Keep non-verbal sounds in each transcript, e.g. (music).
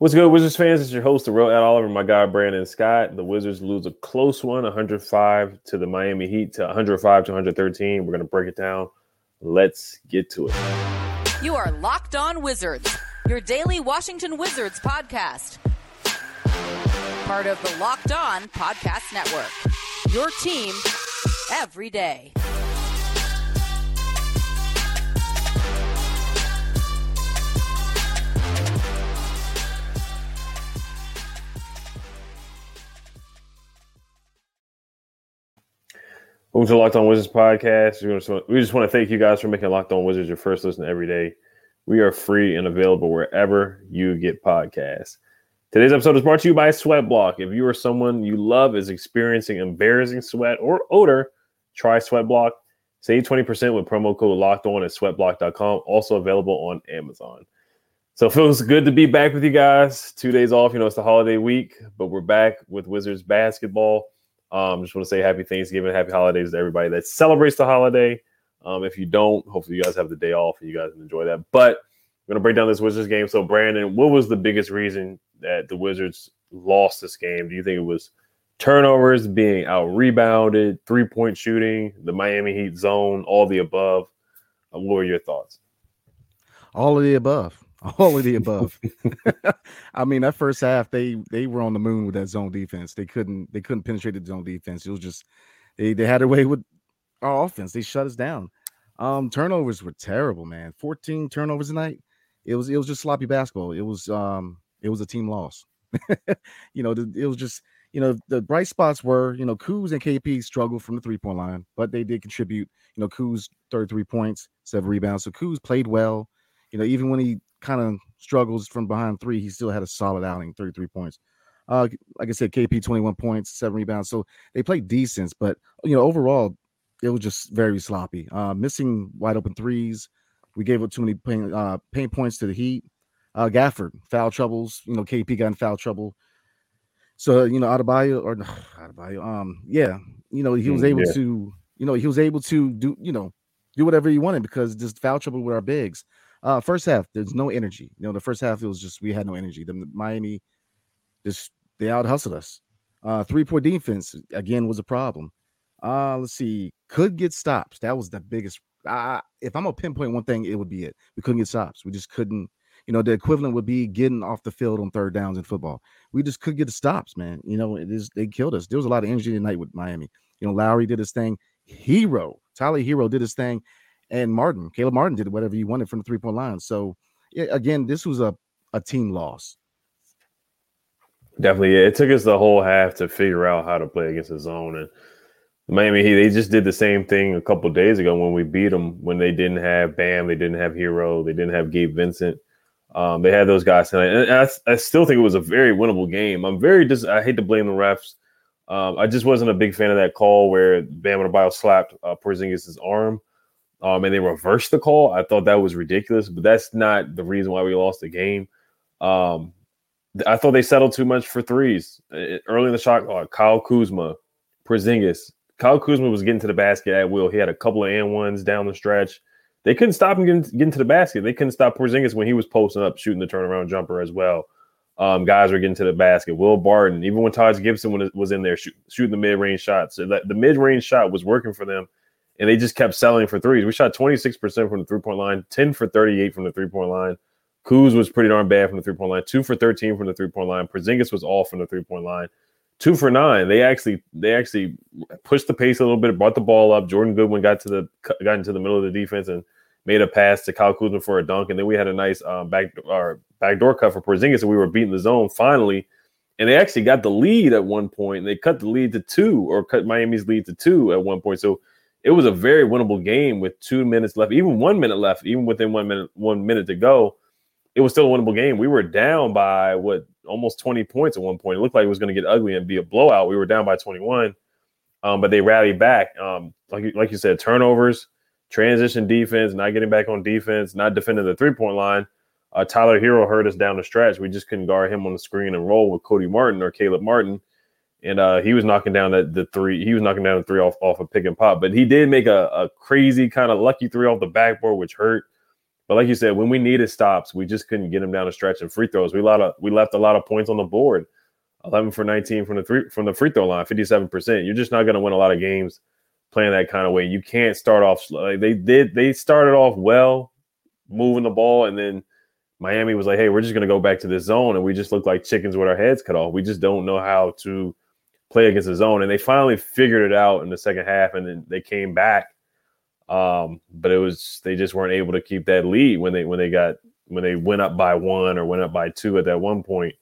What's good, Wizards fans? It's your host, the real Ed Oliver, my guy Brandon Scott. The Wizards lose a close one, 105 to the Miami Heat to 105 to 113. We're gonna break it down. Let's get to it. You are Locked On Wizards, your daily Washington Wizards podcast. Part of the Locked On Podcast Network. Your team every day. Welcome to Locked On Wizards podcast. We just, want, to thank you guys for making Locked On Wizards your first listen every day. We are free and available wherever you get podcasts. Today's episode is brought to you by Sweatblock. If you or someone you love is experiencing embarrassing sweat or odor, try Sweatblock. Save 20% with promo code locked on at sweatblock.com. Also available on Amazon. So it feels good to be back with you guys. Two days off. You know, it's the holiday week, but we're back with Wizards basketball. Um, just want to say happy Thanksgiving, happy holidays to everybody that celebrates the holiday. Um, if you don't, hopefully you guys have the day off and you guys enjoy that. But we're gonna break down this Wizards game. So, Brandon, what was the biggest reason that the Wizards lost this game? Do you think it was turnovers, being out rebounded, three point shooting, the Miami Heat zone, all the above? Uh, what were your thoughts? All of the above. All of the above. (laughs) I mean, that first half, they they were on the moon with that zone defense. They couldn't they couldn't penetrate the zone defense. It was just they they had their way with our offense. They shut us down. Um, turnovers were terrible, man. 14 turnovers tonight. It was it was just sloppy basketball. It was um it was a team loss. (laughs) you know, it was just you know the bright spots were you know Kuz and KP struggled from the three point line, but they did contribute. You know, Kuz 33 points, seven rebounds. So Kuz played well. You know, even when he kind of struggles from behind three, he still had a solid outing, 33 points. Uh, like I said, KP 21 points, seven rebounds. So they played decent, but you know, overall, it was just very sloppy. Uh, missing wide open threes. We gave up too many pain, uh, pain points to the Heat. Uh, Gafford, foul troubles. You know, KP got in foul trouble. So, you know, Adebayo or (sighs) Adebayo, um, yeah, you know, he was mm, able yeah. to, you know, he was able to do, you know, do whatever he wanted because just foul trouble with our bigs. Uh, first half, there's no energy. You know, the first half it was just we had no energy. The Miami just they out hustled us. Uh, three point defense again was a problem. Uh, let's see, could get stops. That was the biggest. If I'm gonna pinpoint one thing, it would be it. We couldn't get stops. We just couldn't. You know, the equivalent would be getting off the field on third downs in football. We just couldn't get the stops, man. You know, it is they killed us. There was a lot of energy tonight with Miami. You know, Lowry did his thing. Herro Tyler Herro did his thing and Martin, Caleb Martin did whatever he wanted from the three point line. So again, this was a, a team loss. Definitely, it took us the whole half to figure out how to play against the zone, and Miami they just did the same thing a couple days ago when we beat them when they didn't have Bam, they didn't have Herro, they didn't have Gabe Vincent. Um, they had those guys tonight, and I, I, still think it was a very winnable game. I'm very dis- I hate to blame the refs. Um, I just wasn't a big fan of that call where Bam Adebayo slapped uh, Porzingis' arm. Um, and they reversed the call. I thought that was ridiculous, but that's not the reason why we lost the game. Um, I thought they settled too much for threes early in the shot clock. Kyle Kuzma, Porzingis. Kyle Kuzma was getting to the basket at will. He had a couple of and ones down the stretch. They couldn't stop him getting, getting to the basket. They couldn't stop Porzingis when he was posting up, shooting the turnaround jumper as well. Um, guys were getting to the basket. Will Barton, even when Taj Gibson was in there shoot, shooting the mid range shots, so the mid range shot was working for them, and they just kept selling for threes. We shot 26% from the three point line, 10 for 38 from the three point line. Kuz was pretty darn bad from the three point line, two for 13 from the three point line. Porzingis was off from the three point line, two for nine. They actually they actually pushed the pace a little bit, brought the ball up. Jordan Goodwin got to the got into the middle of the defense and made a pass to Kyle Kuzma for a dunk, and then we had a nice um, back or backdoor cut for Porzingis, and we were beating the zone finally. And they actually got the lead at one point, and they cut the lead to two, or cut Miami's lead to two at one point. So it was a very winnable game with two minutes left, even one minute left, even within one minute one minute to go. It was still a winnable game. We were down by what almost 20 points at one point. It looked like it was going to get ugly and be a blowout. We were down by 21, um, but they rallied back. Um, like like you said, turnovers transition defense, not getting back on defense, not defending the three point line. Uh, Tyler Herro hurt us down the stretch. We just couldn't guard him on the screen and roll with Cody Martin or Caleb Martin. And uh, he was knocking down the, the three. He was knocking down the three off, off a of pick and pop. But he did make a, a crazy kind of lucky three off the backboard, which hurt. But like you said, when we needed stops, we just couldn't get him down the stretch and free throws. We lot of we left a lot of points on the board. 11 for 19 from the three from the free throw line, 57%. You're just not going to win a lot of games playing that kind of way. You can't start off like they did. They started off well, moving the ball, and then Miami was like, "Hey, we're just going to go back to this zone," and we just look like chickens with our heads cut off. We just don't know how to play against the zone, and they finally figured it out in the second half, and then they came back. Um, but it was they just weren't able to keep that lead when they when they got when they went up by one or went up by two at that one point.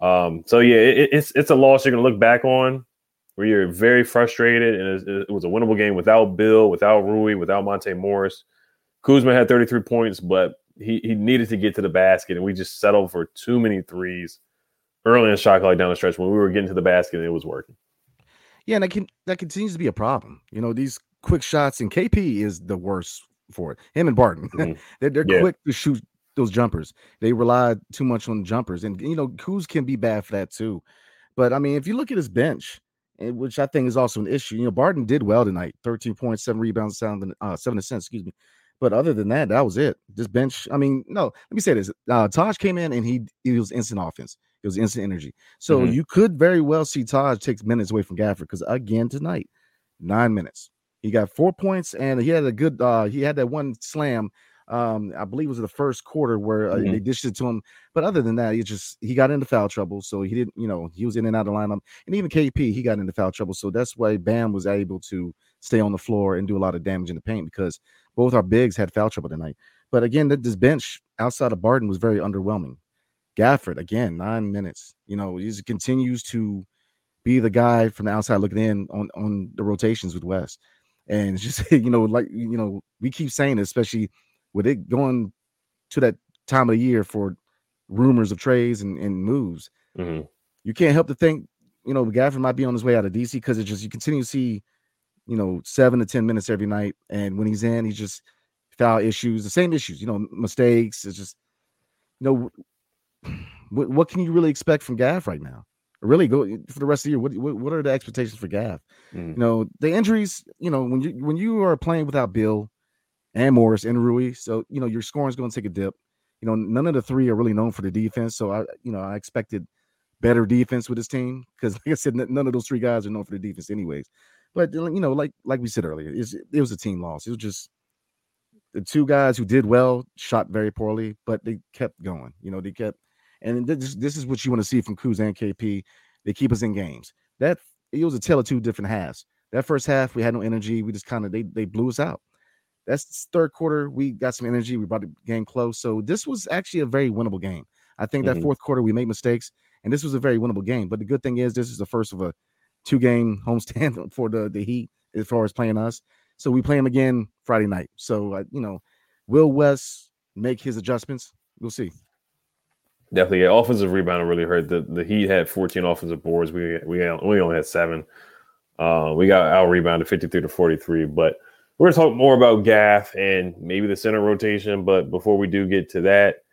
Um, so yeah, it, it's it's a loss you're gonna look back on where you're very frustrated, and it, was a winnable game without Bill, without Rui, without Monte Morris. Kuzma had 33 points, but he, he needed to get to the basket, and we just settled for too many threes early in the shot clock down the stretch. When we were getting to the basket, it was working. Yeah, and that can that continues to be a problem. You know, these quick shots, and KP is the worst for it. Him and Barton, (laughs) mm-hmm. they're, they're yeah. quick to shoot those jumpers. They rely too much on jumpers, and you know, Kuz can be bad for that too. But I mean, if you look at his bench, which I think is also an issue. You know, Barton did well tonight 13 points, seven rebounds, seven, uh, seven assists, excuse me. But other than that, that was it. This bench, I mean, no, let me say this. Uh, Taj came in and he, he was instant offense. It was instant energy. So mm-hmm. you could very well see Taj takes minutes away from Gafford because again tonight, nine minutes. He got four points and he had a good uh he had that one slam um, I believe it was the first quarter where uh, mm-hmm. they dished it to him. But other than that, he just he got into foul trouble, so he didn't, you know, he was in and out of lineup. And even KP, he got into foul trouble, so that's why Bam was able to stay on the floor and do a lot of damage in the paint because both our bigs had foul trouble tonight. But again, this bench outside of Barton was very underwhelming. Gafford again, nine minutes. You know, he continues to be the guy from the outside looking in on on the rotations with Wes. And it's just (laughs) you know, like you know, we keep saying, especially with it going to that time of the year for rumors of trades and, and moves, mm-hmm. you can't help to think, you know, Gafford might be on his way out of DC because it's just you continue to see, you know, seven to ten minutes every night, and when he's in, he's just foul issues, the same issues, you know, mistakes. It's just, you know, what, what can you really expect from Gaff right now? Really, go for the rest of the year. What what, what are the expectations for Gaff? Mm. You know, the injuries. You know, when you when you are playing without Bill, and Morris and Rui. So, you know, your scoring is going to take a dip. You know, none of the three are really known for the defense. So I, you know, I expected better defense with this team because, (laughs) like I said, none of those three guys are known for the defense, anyways. But you know, like like we said earlier, it was a team loss. It was just the two guys who did well shot very poorly, but they kept going. You know, they kept, and this this is what you want to see from Kuz and KP. They keep us in games. That it was a tale of two different halves. That first half, we had no energy. We just kind of they they blew us out. That's third quarter. We got some energy. We brought the game close. So this was actually a very winnable game. I think mm-hmm. that fourth quarter we made mistakes, and this was a very winnable game. But the good thing is this is the first of a two game (laughs) homestand for the the Heat as far as playing us. So we play them again Friday night. So uh, you know, will Wes make his adjustments? We'll see. Definitely, yeah. Offensive rebound really hurt. The the Heat had 14 offensive boards. We we we only had seven. Uh, we got out rebounded 53 to 43, but we're going to talk more about Gaff and maybe the center rotation. But before we do get to that,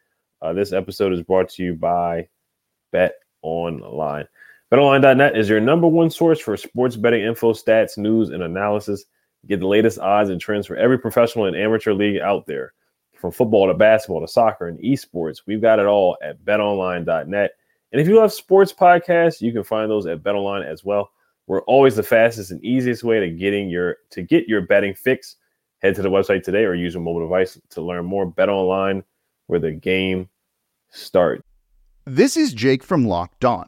uh, this episode is brought to you by Bet Online. BetOnline.net is your number one source for sports betting info, stats, news, and analysis. Get the latest odds and trends for every professional and amateur league out there. From football to basketball to soccer and esports, we've got it all at betonline.net. And if you love sports podcasts, you can find those at BetOnline as well. We're always the fastest and easiest way to getting your to get your betting fix. Head to the website today or use your mobile device to learn more. Bet online where the game starts. This is Jake from Locked On.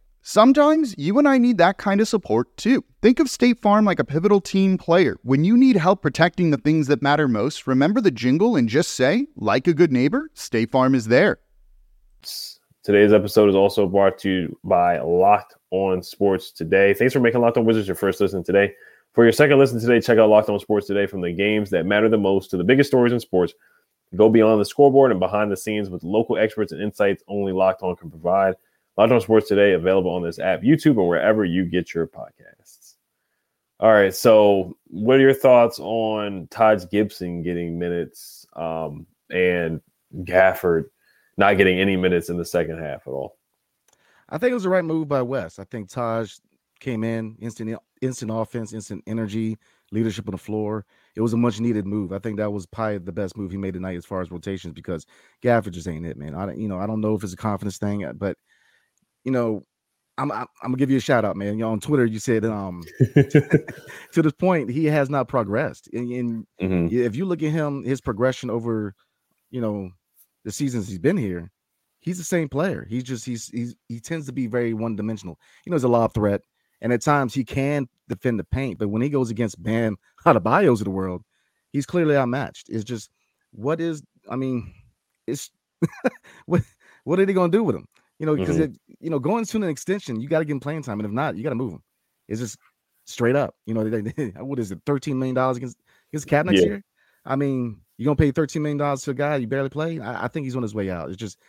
Sometimes you and I need that kind of support too. Think of State Farm like a pivotal team player. When you need help protecting the things that matter most, remember the jingle and just say, like a good neighbor, State Farm is there. Today's episode is also brought to you by Locked On Sports Today. Thanks for making Locked On Wizards your first listen today. For your second listen today, check out Locked On Sports Today from the games that matter the most to the biggest stories in sports. Go beyond the scoreboard and behind the scenes with local experts and insights only Locked On can provide. Locked On Sports Today available on this app, YouTube, or wherever you get your podcasts. All right. So, what are your thoughts on Taj Gibson getting minutes um, and Gafford not getting any minutes in the second half at all? I think it was the right move by Wes. I think Taj came in instant, instant offense, instant energy, leadership on the floor. It was a much needed move. I think that was probably the best move he made tonight as far as rotations because Gafford just ain't it, man. I don't, you know, I don't know if it's a confidence thing, but you know, I'm, I'm, I'm gonna give you a shout out, man. You know, on Twitter, you said um (laughs) (laughs) to this point he has not progressed, and, and Mhm. if you look at him, his progression over, you know, the seasons he's been here, he's the same player. He's just he's he's he tends to be very one dimensional. You know, he's a lob threat, and at times he can defend the paint, but when he goes against Bam (laughs) Adebayos of the world, he's clearly outmatched. It's just what is I mean, it's what what are they gonna do with him? You know, because Mhm. you know, going to an extension, you got to give him playing time, and if not, you got to move him. It's just straight up. You know, they, they, (laughs) what is it, thirteen million dollars against against Cap next Yeah. year? I mean, you're gonna pay thirteen million dollars to a guy you barely play? I, I think he's on his way out. It's just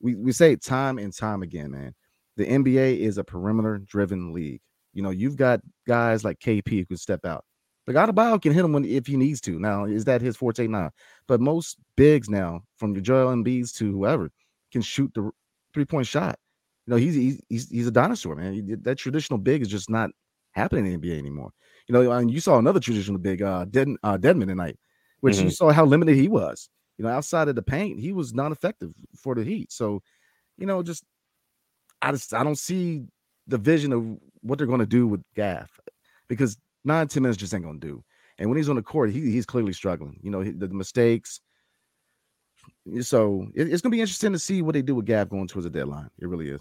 we we say it time and time again, man. The NBA is a perimeter driven league. You know, you've got guys like KP who can step out. But Adebayo can hit him when if he needs to. Now, is that his forte? Nah. But most bigs now, from the Joel Embiid's to whoever, can shoot the three point shot. You know, he's he's he's, he's a dinosaur, man. He- that traditional big is just not happening in the NBA anymore. You know, and you saw another traditional big, uh, Dead, uh Dedmon tonight, which you saw how limited he was. You know, outside of the paint, he was non-effective for the Heat. So, you know, just I just I don't see the vision of what they're going to do with Gaff because nine ten minutes just ain't going to do. And when he's on the court, he, he's clearly struggling. You know, he- the, the mistakes. So it- it's to be interesting to see what they do with Gaff going towards the deadline. It really is.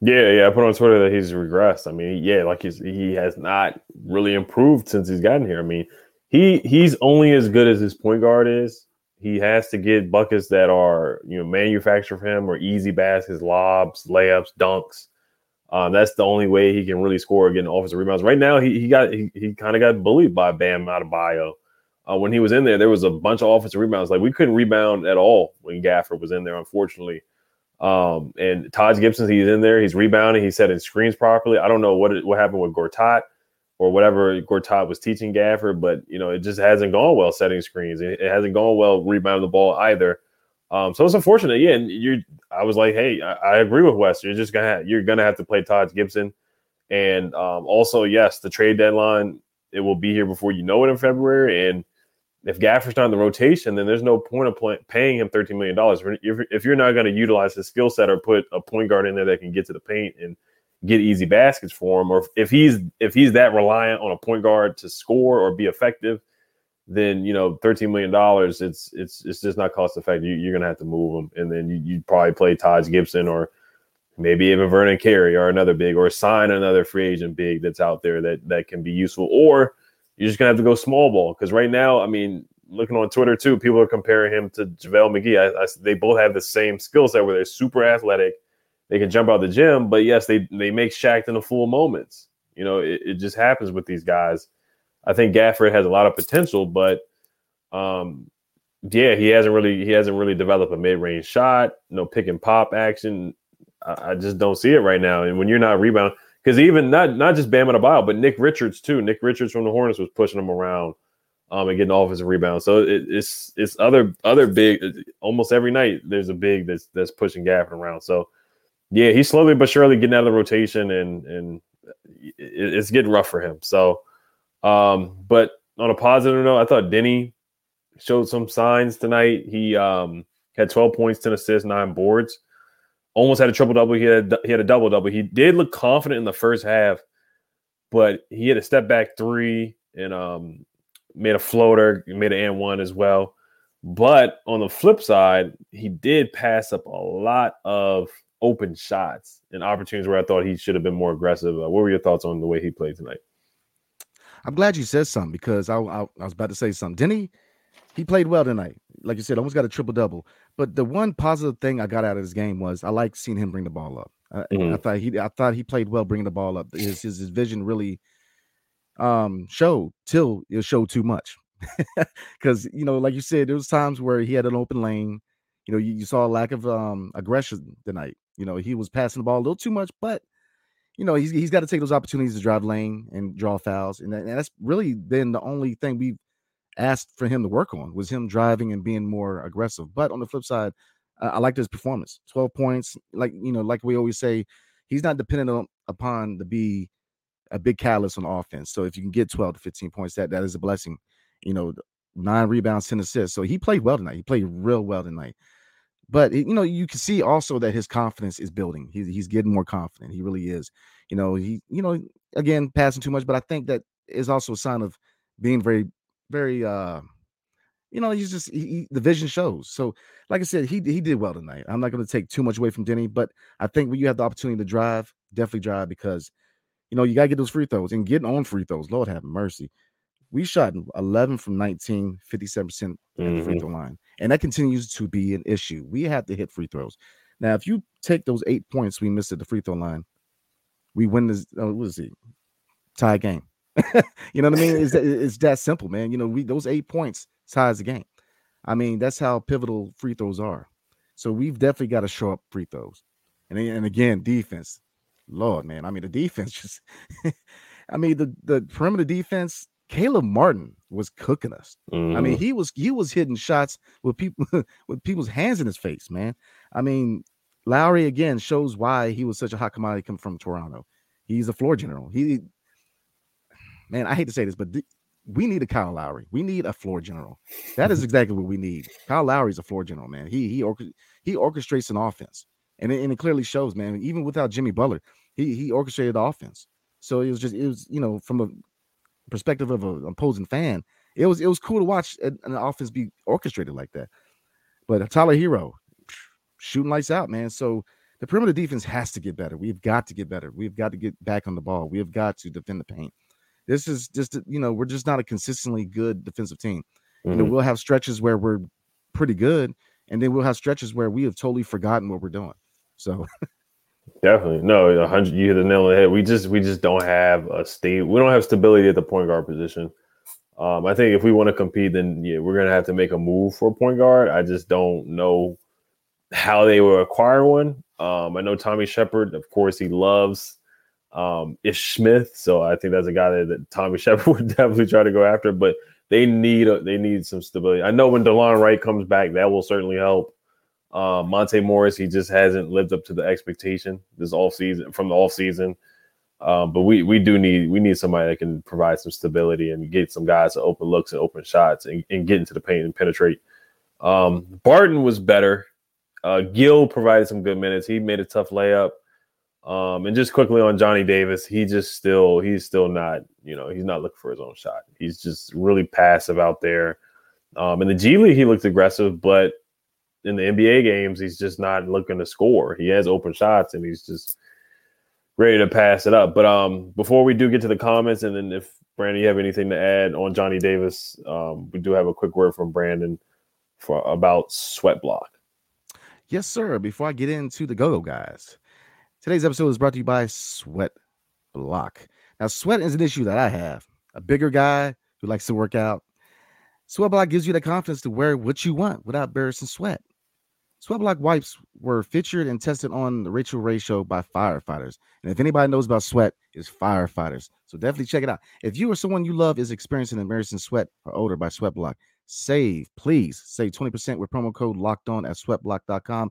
Yeah, yeah. I put on Twitter that he's regressed. I mean, yeah, like he's he has not really improved since he's gotten here. I mean, he he's only as good as his point guard is. He has to get buckets that are you know manufactured for him or easy baskets, lobs, layups, dunks. Um, that's the only way he can really score getting offensive rebounds. Right now, he he got he, he kind of got bullied by Bam Adebayo. Uh, when he was in there, there was a bunch of offensive rebounds. Like we couldn't rebound at all when Gafford was in there, unfortunately. Um, and Taj Gibson, he's in there, he's rebounding, he's setting screens properly. I don't know what what happened with Gortat or whatever Gortat was teaching Gafford, but you know, it just hasn't gone well setting screens. It, it hasn't gone well rebounding the ball either. Um, so it's unfortunate. Yeah, and you I was like, hey, I, I agree with Wes. You're just gonna have, you're gonna have to play Taj Gibson. And um, also, yes, the trade deadline it will be here before you know it in February. And if Gafford's not in the rotation, then there's no point of play, paying him $13 million. If, if you're not going to utilize his skill set or put a point guard in there that can get to the paint and get easy baskets for him, or if he's if he's that reliant on a point guard to score or be effective, then you know, thirteen million dollars, it's it's it's just not cost effective. You, are gonna have to move him, and then you you probably play Taj Gibson or maybe even Vernon Carey or another big, or sign another free agent big that's out there that that can be useful, or you're just gonna have to go small ball because right now, I mean, looking on Twitter too, people are comparing him to JaVale McGee. I, I, they both have the same skill set where they're super athletic, they can jump out the gym, but yes, they they make Shaqtin' a Fool moments. You know, it, it just happens with these guys. I think Gafford has a lot of potential, but um, yeah, he hasn't really he hasn't really developed a mid range shot, no pick and pop action. I, I, just don't see it right now. And when you're not rebounding, because even not not just Bam Adebayo, but Nick Richards too. Nick Richards from the Hornets was pushing him around um, and getting offensive rebounds. So it, it's it's other other big. Almost every night there's a big that's that's pushing Gafford around. So yeah, he's slowly but surely getting out of the rotation, and and it, it's getting rough for him. So, um, but on a positive note, I thought Deni showed some signs tonight. He um had 12 points, 10 assists, nine boards almost had a triple double. He had he had a double double. He did look confident in the first half, but he had a step back three and um made a floater, made an and one as well. But on the flip side, he did pass up a lot of open shots and opportunities where I thought he should have been more aggressive. Uh, what were your thoughts on the way he played tonight? I'm glad you said something because I, I, I was about to say something. Didn't he? He played well tonight. Like you said, almost got a triple double. But the one positive thing I got out of this game was I like seeing him bring the ball up. I, mm-hmm. I thought he I thought he played well bringing the ball up. His his, his vision really um showed till it showed too much. (laughs) Because you know, like you said, there was times where he had an open lane. You know, you, you saw a lack of um aggression tonight. You know, he was passing the ball a little too much, but you know, he's he's got to take those opportunities to drive lane and draw fouls. And, that, and that's really been the only thing we've asked for him to work on was him driving and being more aggressive. But on the flip side, I, liked his performance. 12 points, like you know, like we always say, he's not dependent on, upon to be a big catalyst on offense. So if you can get 12 to 15 points, that that is a blessing. You know, nine rebounds, 10 assists. So he played well tonight. He played real well tonight. But you know, you can see also that his confidence is building. He's he's getting more confident. He really is. You know, he you know again passing too much, but I think that is also a sign of being very very uh you know, he's just he, he, the vision shows. So, like I said, he he did well tonight. I'm not going to take too much away from Deni, but I think when you have the opportunity to drive, definitely drive because you know you got to get those free throws and getting on free throws. Lord have mercy. We shot 11 from 19, 57 percent at the free mm-hmm. throw line, and that continues to be an issue. We have to hit free throws. Now, if you take those eight points we missed at the free throw line, we win this. Uh, what is it? Tie game. (laughs) you know what I mean? It's, (laughs) it's that simple, man. You know, we those eight points ties the game. I mean, that's how pivotal free throws are. So we've definitely got to show up free throws. And and again, defense. Lord, man. I mean, the defense (laughs) just I mean, the the perimeter defense, Caleb Martin was cooking us. Mm. I mean, mm-hmm. he was he was hitting shots with people with people's hands in his face, man. I mean, Lowry again shows why he was such a hot commodity coming from Toronto. He's a floor general. He man, I hate to say this, but th- we need a Kyle Lowry. We need a floor general. That is exactly what we need. Kyle Lowry's a floor general, man. He he he orchestrates an offense, and it, and it clearly shows, man. Even without Jimmy Butler, he he orchestrated the offense. So it was just it was you know from a perspective of an opposing fan, it was it was cool to watch an, an offense be orchestrated like that. But Tyler Herro shooting lights out, man. So the perimeter defense has to get better. We've got to get better. We've got to get back on the ball. We have got to defend the paint. This is just you know we're just not a consistently good defensive team. Mm-hmm. You know mm-hmm. we'll have stretches where we're pretty good, and then we'll have stretches where we have totally forgotten what we're doing. So (laughs) definitely no, hundred you hit the nail on the head. We just we just don't have a state. We don't have stability at the point guard position. Um, I think if we want to compete, then yeah, we're gonna have to make a move for a point guard. I just don't know how they will acquire one. Um, I know Tommy Sheppard, of course, he loves um, Ish Smith. So I think that's a guy that, that Tommy (laughs) Sheppard would definitely try to go after. But they need a, they need some stability. I know when Delon Wright comes back, that will certainly help. Uh, Monte Morris, he just hasn't lived up to the expectation this off season from the off season. Um, but we we do need we need somebody that can provide some stability and get some guys to open looks and open shots and, and get into the paint and penetrate. Um, Barton was better. Uh, Gill provided some good minutes. He made a tough layup. Um, and just quickly on Johnny Davis, he just still he's still not you know he's not looking for his own shot. He's just really passive out there. Um, in the G League, he looks aggressive, but in the NBA games, he's just not looking to score. He has open shots, and he's just ready to pass it up. But um, before we do get to the comments, and then if Brandon, you have anything to add on Johnny Davis, um, we do have a quick word from Brandon for about Sweat Block. Yes, sir. Before I get into the go-go guys, today's episode is brought to you by Sweat Block. Now, sweat is an issue that I have. A bigger guy who likes to work out. Sweat Block gives you the confidence to wear what you want without embarrassing sweat. Sweat Block wipes were featured and tested on the Rachael Ray show by firefighters. And if anybody knows about sweat, it's firefighters. So definitely check it out. If you or someone you love is experiencing embarrassing sweat or odor by Sweat Block, save, please save 20% with promo code locked on at sweatblock.com.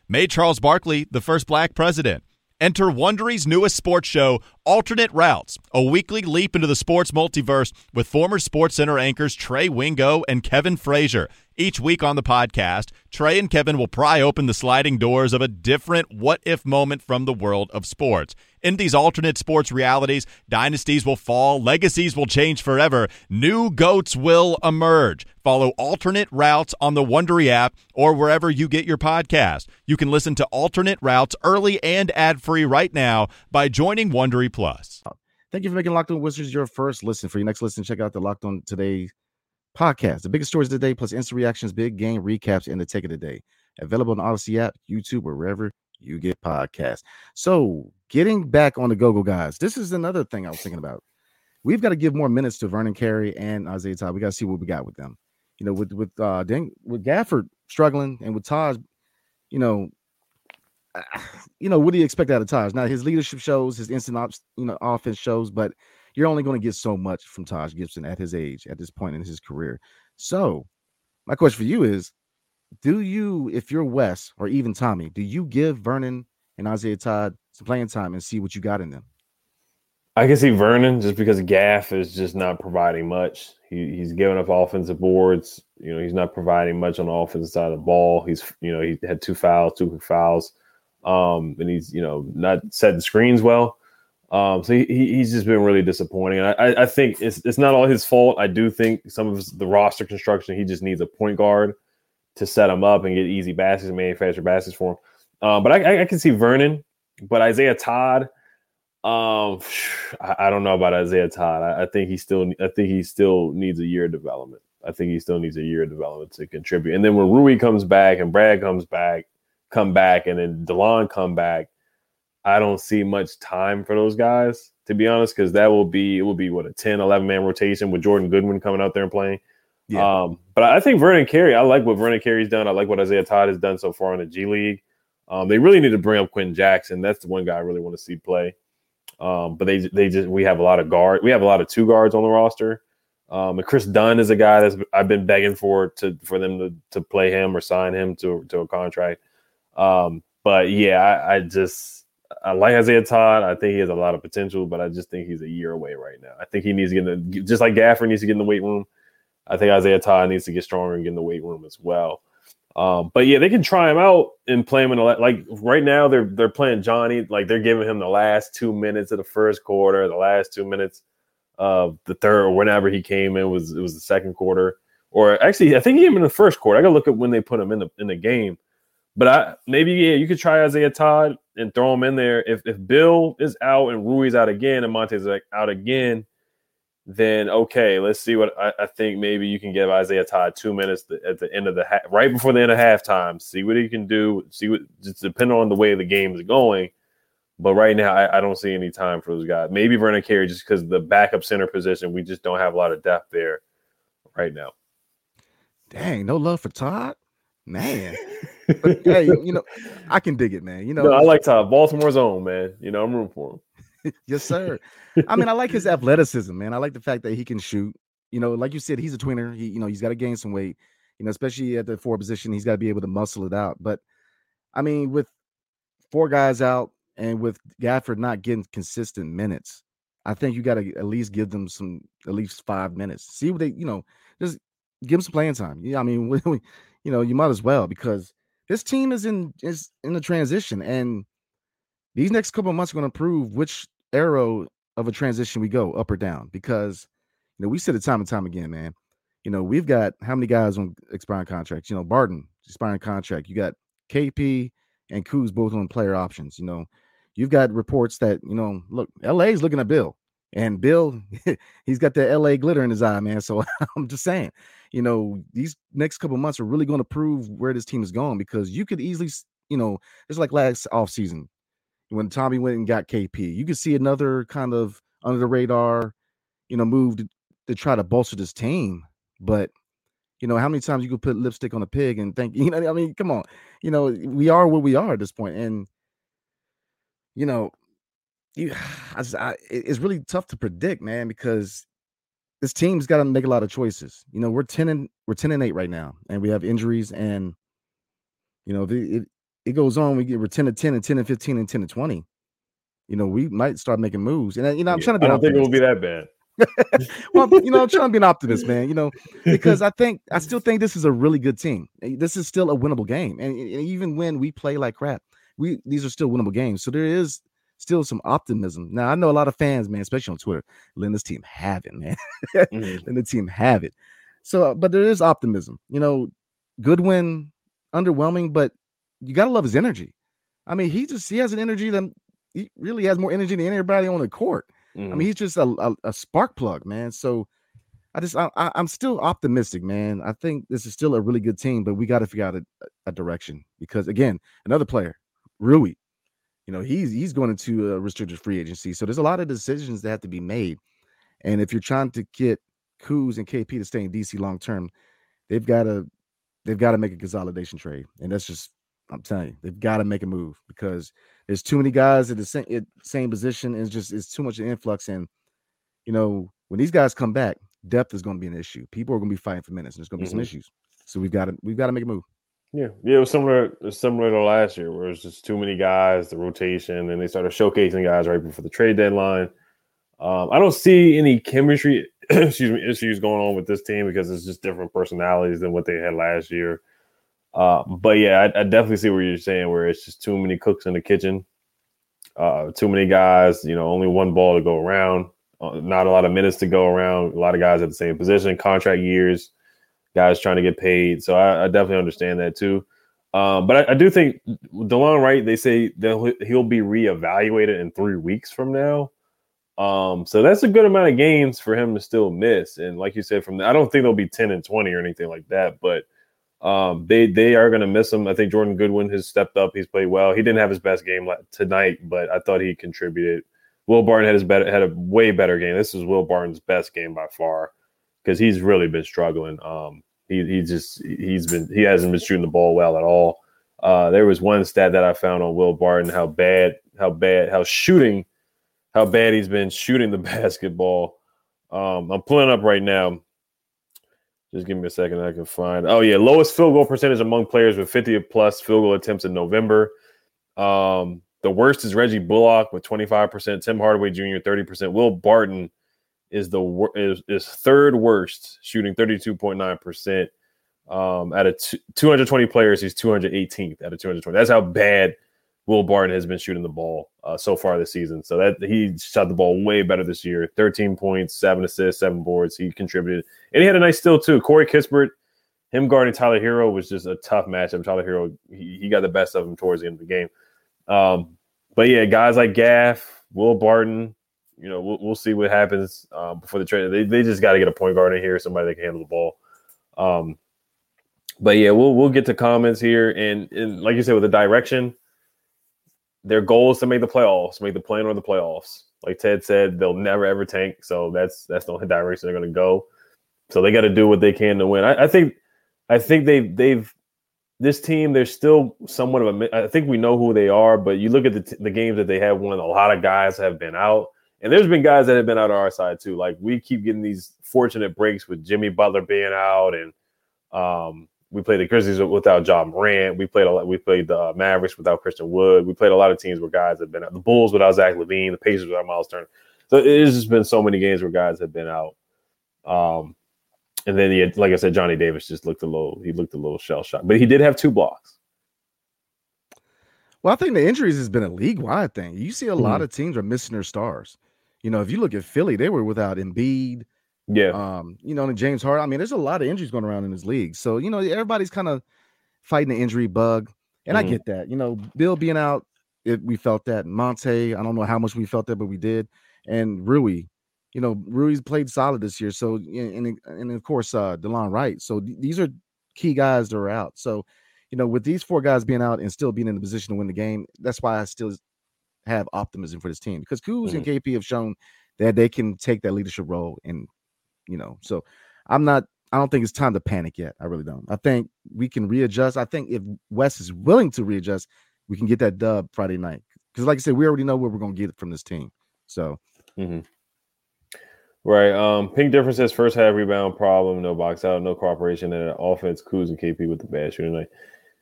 made Charles Barkley the first black president? Enter Wondery's newest sports show, Alternate Routes, a weekly leap into the sports multiverse with former SportsCenter anchors Trey Wingo and Kevin Frazier. Each week on the podcast, Trey and Kevin will pry open the sliding doors of a different what if moment from the world of sports. In these alternate sports realities, dynasties will fall, legacies will change forever, new goats will emerge. Follow alternate routes on the Wondery app or wherever you get your podcast. You can listen to alternate routes early and ad-free right now by joining Wondery Plus. Thank you for making Locked On Wizards your first listen. For your next listen, check out the Locked On Today podcast. The biggest stories of the day, plus instant reactions, big game recaps, and the take of the day. Available on Audacy app, YouTube, wherever you get podcasts. So, getting back on the go-go guys, this is another thing I was thinking about. We've got to give more minutes to Vernon Carey and Isaiah Todd. We got to see what we got with them. You know, with with uh Dan, with Gafford struggling and with Taj, you know, (sighs) you know, what do you expect out of Taj? Now his leadership shows, his instant ops, you know, offense shows, but you're only going to get so much from Taj Gibson at his age, at this point in his career. So, my question for you is do you, if you're Wes or even Tommy, do you give Vernon and Isaiah Todd some playing time and see what you got in them? I can see Vernon just because Gaff is just not providing much. He, he's giving up offensive boards. You know, he's not providing much on the offensive side of the ball. He's, you know, he had two fouls, two quick fouls. Um, and he's, you know, not setting screens well. Um, so he, he's just been really disappointing. And I, I think it's, it's not all his fault. I do think some of the roster construction, he just needs a point guard to set him up and get easy baskets and manufacture baskets for him. Um, but I, I, can see Vernon, but Isaiah Todd, um, (sighs) I, I don't know about Isaiah Todd. I, I, think he still, I think he still needs a year of development. I think he still needs a year of development to contribute. And then when Rui comes back and Brad comes back, come back, and then Delon come back, I don't see much time for those guys to be honest, because that will be it will be what a 10, 11 man rotation with Jordan Goodwin coming out there and playing. Yeah. Um, but I think Vernon Carey, I like what Vernon Carey's done. I like what Isaiah Todd has done so far in the G League. Um, they really need to bring up Quenton Jackson. That's the one guy I really want to see play. Um, but they they just we have a lot of guard. We have a lot of two guards on the roster. Um, and Kris Dunn is a guy that's I've been begging for to for them to to play him or sign him to to a contract. Um, but yeah, I, I just I like Isaiah Todd. I think he has a lot of potential, but I just think he's a year away right now. I think he needs to get in the just like Gafford needs to get in the weight room. I think Isaiah Todd needs to get stronger and get in the weight room as well. Um, but yeah, they can try him out and play him in the like right now. They're they're playing Johnny like they're giving him the last two minutes of the first quarter, the last two minutes of the third, or whenever he came in was it was the second quarter, or actually I think he came in the first quarter. I gotta look at when they put him in the in the game. But I maybe yeah, you could try Isaiah Todd and throw him in there. If if Bill is out and Rui's out again and Monte's like out again, then okay, let's see what I, I, think. Maybe you can give Isaiah Todd two minutes at the end of the ha- right before the end of halftime. See what he can do. See what just depending on the way the game is going. But right now, I, I don't see any time for those guys. Maybe Vernon Carey, just because the backup center position, we just don't have a lot of depth there right now. Dang, no love for Todd, man. (laughs) But hey, you know, I can dig it, man. You know, No, I like Tom. Baltimore's own, man. You know, I'm rooting for him. (laughs) yes, sir. (laughs) I mean, I like his athleticism, man. I like the fact that he can shoot. You know, like you said, he's a tweener. He, you know, he's got to gain some weight. You know, especially at the four position, he's got to be able to muscle it out. But I mean, with four guys out and with Gafford not getting consistent minutes, I think you got to at least give them some at least five minutes. See what they, you know, just give them some playing time. Yeah, I mean, you know, you might as well because this team is in is in a transition, and these next couple of months are going to prove which arrow of a transition we go up or down. Because you know, we said it time and time again, man. You know, we've got how many guys on expiring contracts? You know, Barton expiring contract. You got KP and Kuz both on player options. You know, you've got reports that you know, look, LA is looking at Bill, and Bill, (laughs) he's got the LA glitter in his eye, man. So (laughs) I'm just saying, you know, these next couple months are really going to prove where this team is going because you could easily, you know, it's like last offseason when Tommy went and got KP. You could see another kind of under the radar, you know, move to, to try to bolster this team. But you know, how many times you could put lipstick on a pig and think, (laughs) you know, I mean, come on, you know, we are where we are at this point, and you know, you, (sighs) I just, I, it's really tough to predict, man, because this team's got to make a lot of choices. You know, we're ten and we're ten and eight right now, and we have injuries, and you know, if it, it it goes on. We get we're ten to ten and ten and fifteen and ten to twenty. You know, we might start making moves, and uh, you know, I'm Yeah, trying to be. I an don't think it will be optimist. that bad. (laughs) well, you know, I'm trying to be an optimist, man. You know, because I think I still (laughs) think this is a really good team. Eh, This is still a winnable game, and, and even when we play like crap, we these are still winnable games. So there is still some optimism. Now I know a lot of fans, man, especially on Twitter, letting this team have it, man. Mhm. letting the team have it. So, uh, but there is optimism. You know, Goodwin, underwhelming, but you gotta love his energy. I mean, he just he has an energy that he really has more energy than anybody on the court. I Mhm. mean, he's just a, a, a spark plug, man. So I just I, I, I'm still optimistic, man. I think this is still a really good team, but we got to figure out a, a direction because again, another player, Rui, you know, he's he's going into a restricted free agency. So there's a lot of decisions that have to be made. And if you're trying to get Kuz and KP to stay in DC long term, they've got to they've got to make a consolidation trade. And that's just I'm telling you, they've got to make a move because there's too many guys at the same at same position. It's just it's too much an influx. And you know, when these guys come back, depth is going to be an issue. People are going to be fighting for minutes, and there's going to be some Mhm. issues. So we've got to we've got to make a move. Yeah, yeah, it was similar. Similar to last year, where it was just too many guys, the rotation, and they started showcasing guys right before the trade deadline. Um, I don't see any chemistry, (clears throat) excuse me, issues going on with this team because it's just different personalities than what they had last year. Uh, but yeah, I, I definitely see what you're saying, where it's just too many cooks in the kitchen, uh, too many guys. You know, only one ball to go around, uh, not a lot of minutes to go around. A lot of guys at the same position, contract years guys trying to get paid. So I, I definitely understand that too. Um, but I, I do think Delon Wright, they say that he'll be reevaluated in three weeks from now. Um, so that's a good amount of games for him to still miss. And like you said, from the, I don't think they'll be 10 and 20 or anything like that, but um, they they are going to miss him. I think Jordan Goodwin has stepped up. He's played well. He didn't have his best game tonight, but I thought he contributed. Will Barton had his better had a way better game. This is Will Barton's best game by far because he's really been struggling. Um, he he just he's been he hasn't been shooting the ball well at all. Uh, there was one stat that I found on Will Barton how bad how bad how shooting how bad he's been shooting the (laughs) basketball. Um, I'm pulling up right now. Just give me a second. I can find. Oh yeah, lowest field goal percentage among players with 50 plus field goal attempts in November. Um, the worst is Reggie Bullock with 25%. Tim Hardaway Jr. 30%. Will Barton is the is, is third worst, shooting 32.9%. Um, out of t- 220 players, he's 218th out of 220. That's how bad Will Barton has been shooting the ball uh, so far this season. So that he shot the ball way better this year. 13 points, seven assists, seven boards. He contributed, and he had a nice steal too. Corey Kispert, him guarding Tyler Herro was just a tough matchup. Tyler Herro, he, he got the best of him towards the end of the game. Um, but yeah, guys like Gaff, Will Barton, you know, we'll, we'll see what happens um, before the trade. They, they just got to get a point guard in here, somebody that can handle the ball. Um, but yeah, we'll we'll get to comments here, and, and like you said, with the direction, their goal is to make the playoffs, make the plan or the playoffs. Like Ted said, they'll never ever tank, so that's that's the only direction they're going to go. So they got to do what they can to win. I, I think, I think they they've this team, they're still somewhat of a. I think we know who they are, but you look at the, t- the games that they have won. A lot of guys have been out, and there's been guys that have been out on our side too. Like we keep getting these fortunate breaks with Jimmy Butler being out, and um, we played the Grizzlies without Ja Morant. We played a lot. We played the Mavericks without Christian Wood. We played a lot of teams where guys have been out. The Bulls without Zach LaVine. The Pacers without Miles Turner. So it's just been so many games where guys have been out. Um, and then had, like I said, Johnny Davis just looked a little. He looked a little shell shocked, but he did have two blocks. Well, I think the injuries has been a league wide thing. You see a mm-hmm. lot of teams are missing their stars. You know, if you look at Philly, they were without Embiid. Yeah. Um, you know, and James Harden. I mean, there's a lot of injuries going around in this league. So, you know, everybody's kind of fighting the injury bug. And mm-hmm. I get that. You know, Bill being out, it, we felt that. Monte, I don't know how much we felt that, but we did. And Rui, you know, Rui's played solid this year. So, and and of course, uh, Delon Wright. So th- these are key guys that are out. So, you know, with these four guys being out and still being in the position to win the game, that's why I still have optimism for this team because Kuz mm-hmm. and KP have shown that they can take that leadership role. And, you know, so I'm not, I don't think it's time to panic yet. I really don't. I think we can readjust. I think if Wes is willing to readjust, we can get that dub Friday night. Because, like I said, we already know where we're going to get from this team. So, mm-hmm. Right. Um, Pink difference says first half rebound problem, no box out, no cooperation, and offense. Kuz and KP with the bad shooting night.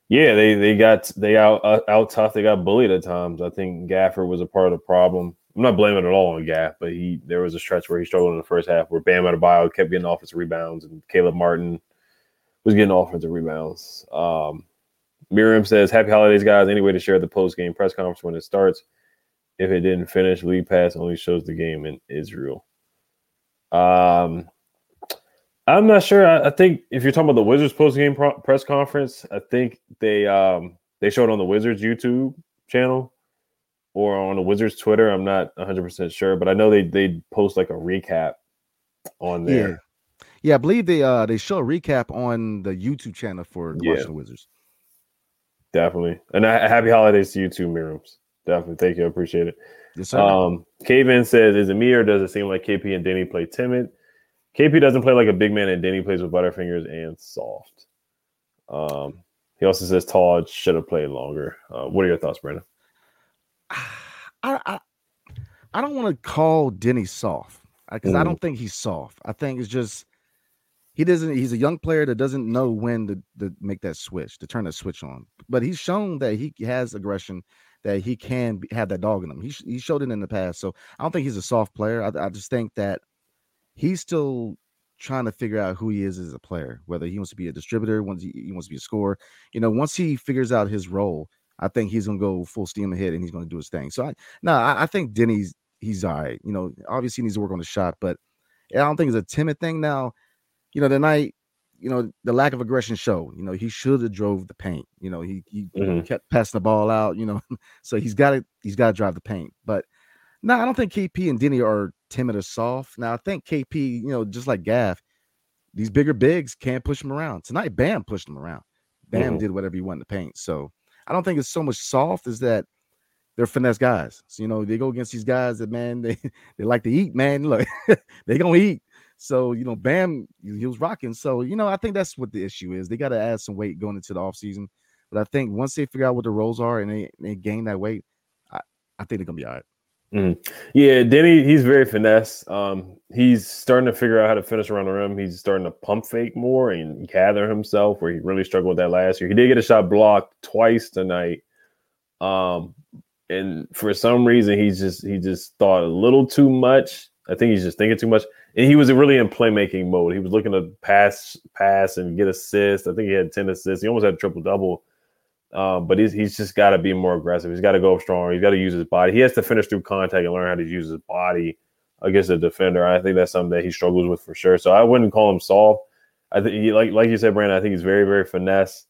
Yeah, they they got they out uh, out tough. They got bullied at times. I think Gafford was a part of the problem. I'm not blaming it at all on Gaff, but he there was a stretch where he struggled in the first half where Bam Adebayo kept getting offensive rebounds and Caleb Martin was getting offensive rebounds. Um, Miriam says, "Happy holidays, guys! Any way to share the post game press conference when it starts? If it didn't finish, league pass only shows the game in Israel." Um, I'm not sure. I, I, think if you're talking about the Wizards post game pro- press conference, I think they um they showed on the Wizards YouTube channel or on the Wizards Twitter. I'm not 100 percent sure, but I know they they post like a recap on there. Yeah. Yeah, I believe they uh they show a recap on the YouTube channel for the yeah. Washington Wizards. Definitely, and I, happy holidays to you too, Mirums. Definitely, thank you, I appreciate it. Yes, sir. Um, Caven says, "Is it me or does it seem like KP and Danny play timid? KP doesn't play like a big man, and Deni plays with butterfingers and soft." Um, he also says Todd should have played longer. Uh, what are your thoughts, Brandon? (sighs) I I, I don't want to call Deni soft because mm. I don't think he's soft. I think it's just he doesn't. He's a young player that doesn't know when to, to make that switch, to turn that switch on. But he's shown that he has aggression that he can be, have that dog in him. He, he showed it in the past. So I don't think he's a soft player. I, I just think that he's still trying to figure out who he is as a player, whether he wants to be a distributor, once he, he wants to be a scorer. You know, once he figures out his role, I think he's gonna go full steam ahead and he's gonna do his thing. So I no, I, I think Deni's he's all right. You know, obviously he needs to work on the shot, but I don't think it's a timid thing now. You know, the night you know, the lack of aggression showed. You know, he should have drove the paint. You know, he he mm-hmm. kept passing the ball out. You know, (laughs) so he's got to he's got to drive the paint. But no, I don't think KP and Deni are timid or soft. Now I think KP, you know, just like Gaff, these bigger bigs can't push him around. Tonight, Bam pushed him around. Bam mm-hmm. did whatever he wanted to paint. So I don't think it's so much soft as that they're finesse guys. So, you know, they go against these guys that man, (laughs) they they like to eat, man. Look, (laughs) they gonna eat. So, you know, Bam, he was rocking. So, you know, I think that's what the issue is. They got to add some weight going into the offseason. But I think once they figure out what the roles are and they, they gain that weight, I, I think they're going to be all right. Mm. Yeah, Deni, he's very finesse. Um, he's starting to figure out how to finish around the rim. He's starting to pump fake more and gather himself where he really struggled with that last year. He did get a shot blocked twice tonight. Um, and for some reason he's just he just thought a little too much. I think he's just thinking too much and he was really in playmaking mode. He was looking to pass, pass, and get assists. I think he had ten assists. He almost had a triple double. Um, but he's he's just got to be more aggressive. He's got to go up strong. He's got to use his body. He has to finish through contact and learn how to use his body against a defender. I think that's something that he struggles with for sure. So I wouldn't call him soft. I think like like you said, Brandon. I think he's very very finesse,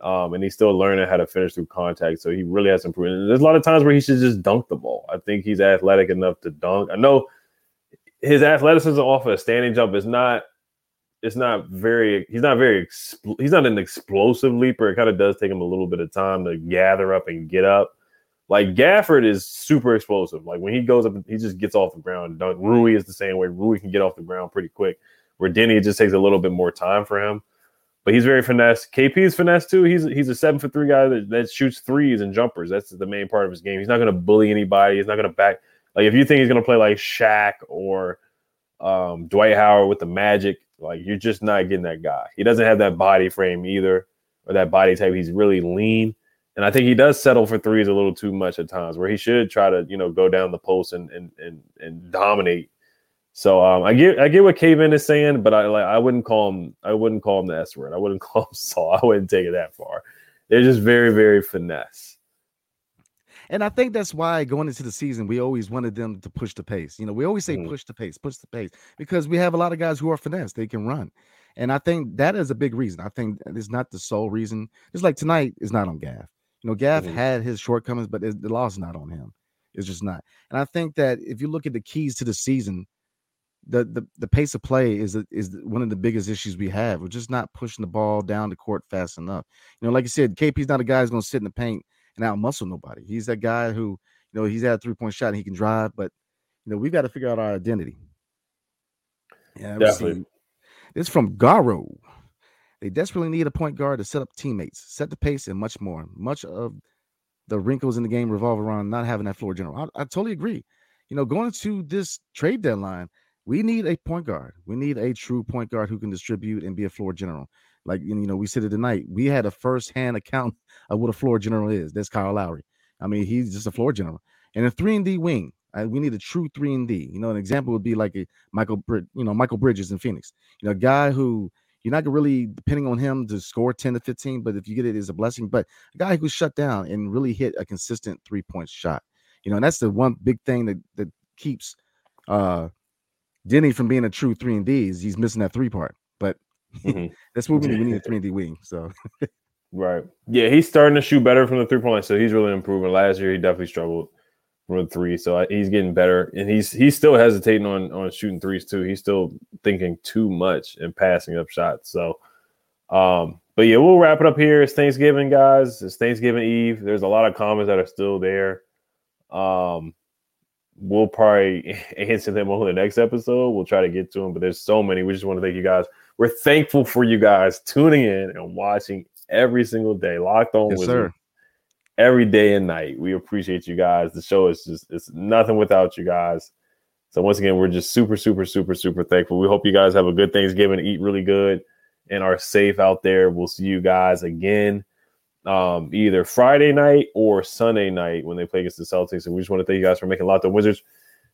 um, and he's still learning how to finish through contact. So he really has to improve. And there's a lot of times where he should just dunk the ball. I think he's athletic enough to dunk. I know his athleticism off of a standing jump is not it's not very he's not very he's not an explosive leaper. It kind of does take him a little bit of time to gather up and get up. Like Gafford is super explosive. Like when he goes up, he just gets off the ground. Rui is the same way. Rui can get off the ground pretty quick. Where Deni just takes a little bit more time for him. but he's very finesse. KP is finesse too. He's he's a seven for three guy that, that shoots threes and jumpers. That's the main part of his game. He's not going to bully anybody. He's not going to back. Like if you think he's going to play like Shaq or um, Dwight Howard with the Magic, like you're just not getting that guy. He doesn't have that body frame either, or that body type. He's really lean, and I think he does settle for threes a little too much at times, where he should try to you know go down the post and and and, and dominate. So um, I get I get what Kevin is saying, but I like I wouldn't call him I wouldn't call him the S word. I wouldn't (laughs) call him Saul. I wouldn't take it that far. They're just very very finesse. And I think that's why going into the season, we always wanted them to push the pace. You know, we always say Mhm. push the pace, push the pace, because we have a lot of guys who are finesse. They can run. And I think that is a big reason. I think it's not the sole reason. Just like tonight is not on Gaff. You know, Gaff Mhm. had his shortcomings, but it- the loss is not on him. It's just not. And I think that if you look at the keys to the season, the the, the pace of play is is one of the biggest issues we have. We're just not pushing the ball down the court fast enough. You know, like you said, KP's not a guy who's going to sit in the paint and out muscle nobody. He's that guy who, you know, he's had a three point shot and he can drive, but you know, we've got to figure out our identity. Yeah, Definitely. This from Garo. They desperately need a point guard to set up teammates, set the pace, and much more. Much of the wrinkles in the game revolve around not having that floor general. I, I totally agree. You know, going to this trade deadline, we need a point guard. We need a true point guard who can distribute and be a floor general. Like you know, we said it tonight. We had a first-hand account (laughs) of what a floor general is. That's Kyle Lowry. I mean, he's just a floor general. And a three and D wing. uh, we need a true three and D. You know, an example would be like a Michael, you know, Michael Bridges in Phoenix. You know, a guy who you're not really depending on him to score 10 to 15, but if you get it, is a blessing. But a guy who shut down and really hit a consistent three point shot. You know, and that's the one big thing that that keeps uh Deni from being a true three and D is he's missing that three part. Mhm. that's what we need. We need a three and D wing. So Right. Yeah, he's starting to shoot better from the three point so he's really improving. Last year, he definitely struggled from the three, so I- he's getting better, and he's he's still hesitating on on shooting threes too. He's still thinking too much and passing up shots. So, um, but yeah, we'll wrap it up here. It's Thanksgiving, guys. It's Thanksgiving Eve. There's a lot of comments that are still there. Um, we'll probably (laughs) answer them on the next episode. We'll try to get to them, but there's so many. We just want to thank you guys. We're thankful for you guys tuning in and watching every single day. Locked on Yes, with sir. every day and night. We appreciate you guys. The show is just it's nothing without you guys. So once again, we're just super, super, super, super thankful. We hope you guys have a good Thanksgiving, eat really good, and are safe out there. We'll see you guys again um, either Friday night or Sunday night when they play against the Celtics. And we just want to thank you guys for making Locked On Wizards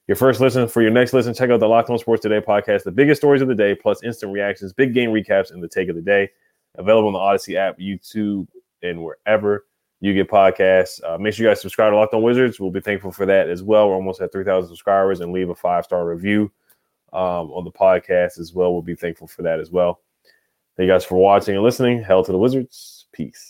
your first listen. For your next listen, check out the Locked On Sports Today podcast, the biggest stories of the day, plus instant reactions, big game recaps, and the take of the day. Available on the Audacy app, YouTube, and wherever you get podcasts. Uh, make sure you guys subscribe to Locked On Wizards. We'll be thankful for that as well. We're almost at 3,000 subscribers and leave a five star review um, on the podcast as well. We'll be thankful for that as well. Thank you guys for watching and listening. Hell to the Wizards. Peace.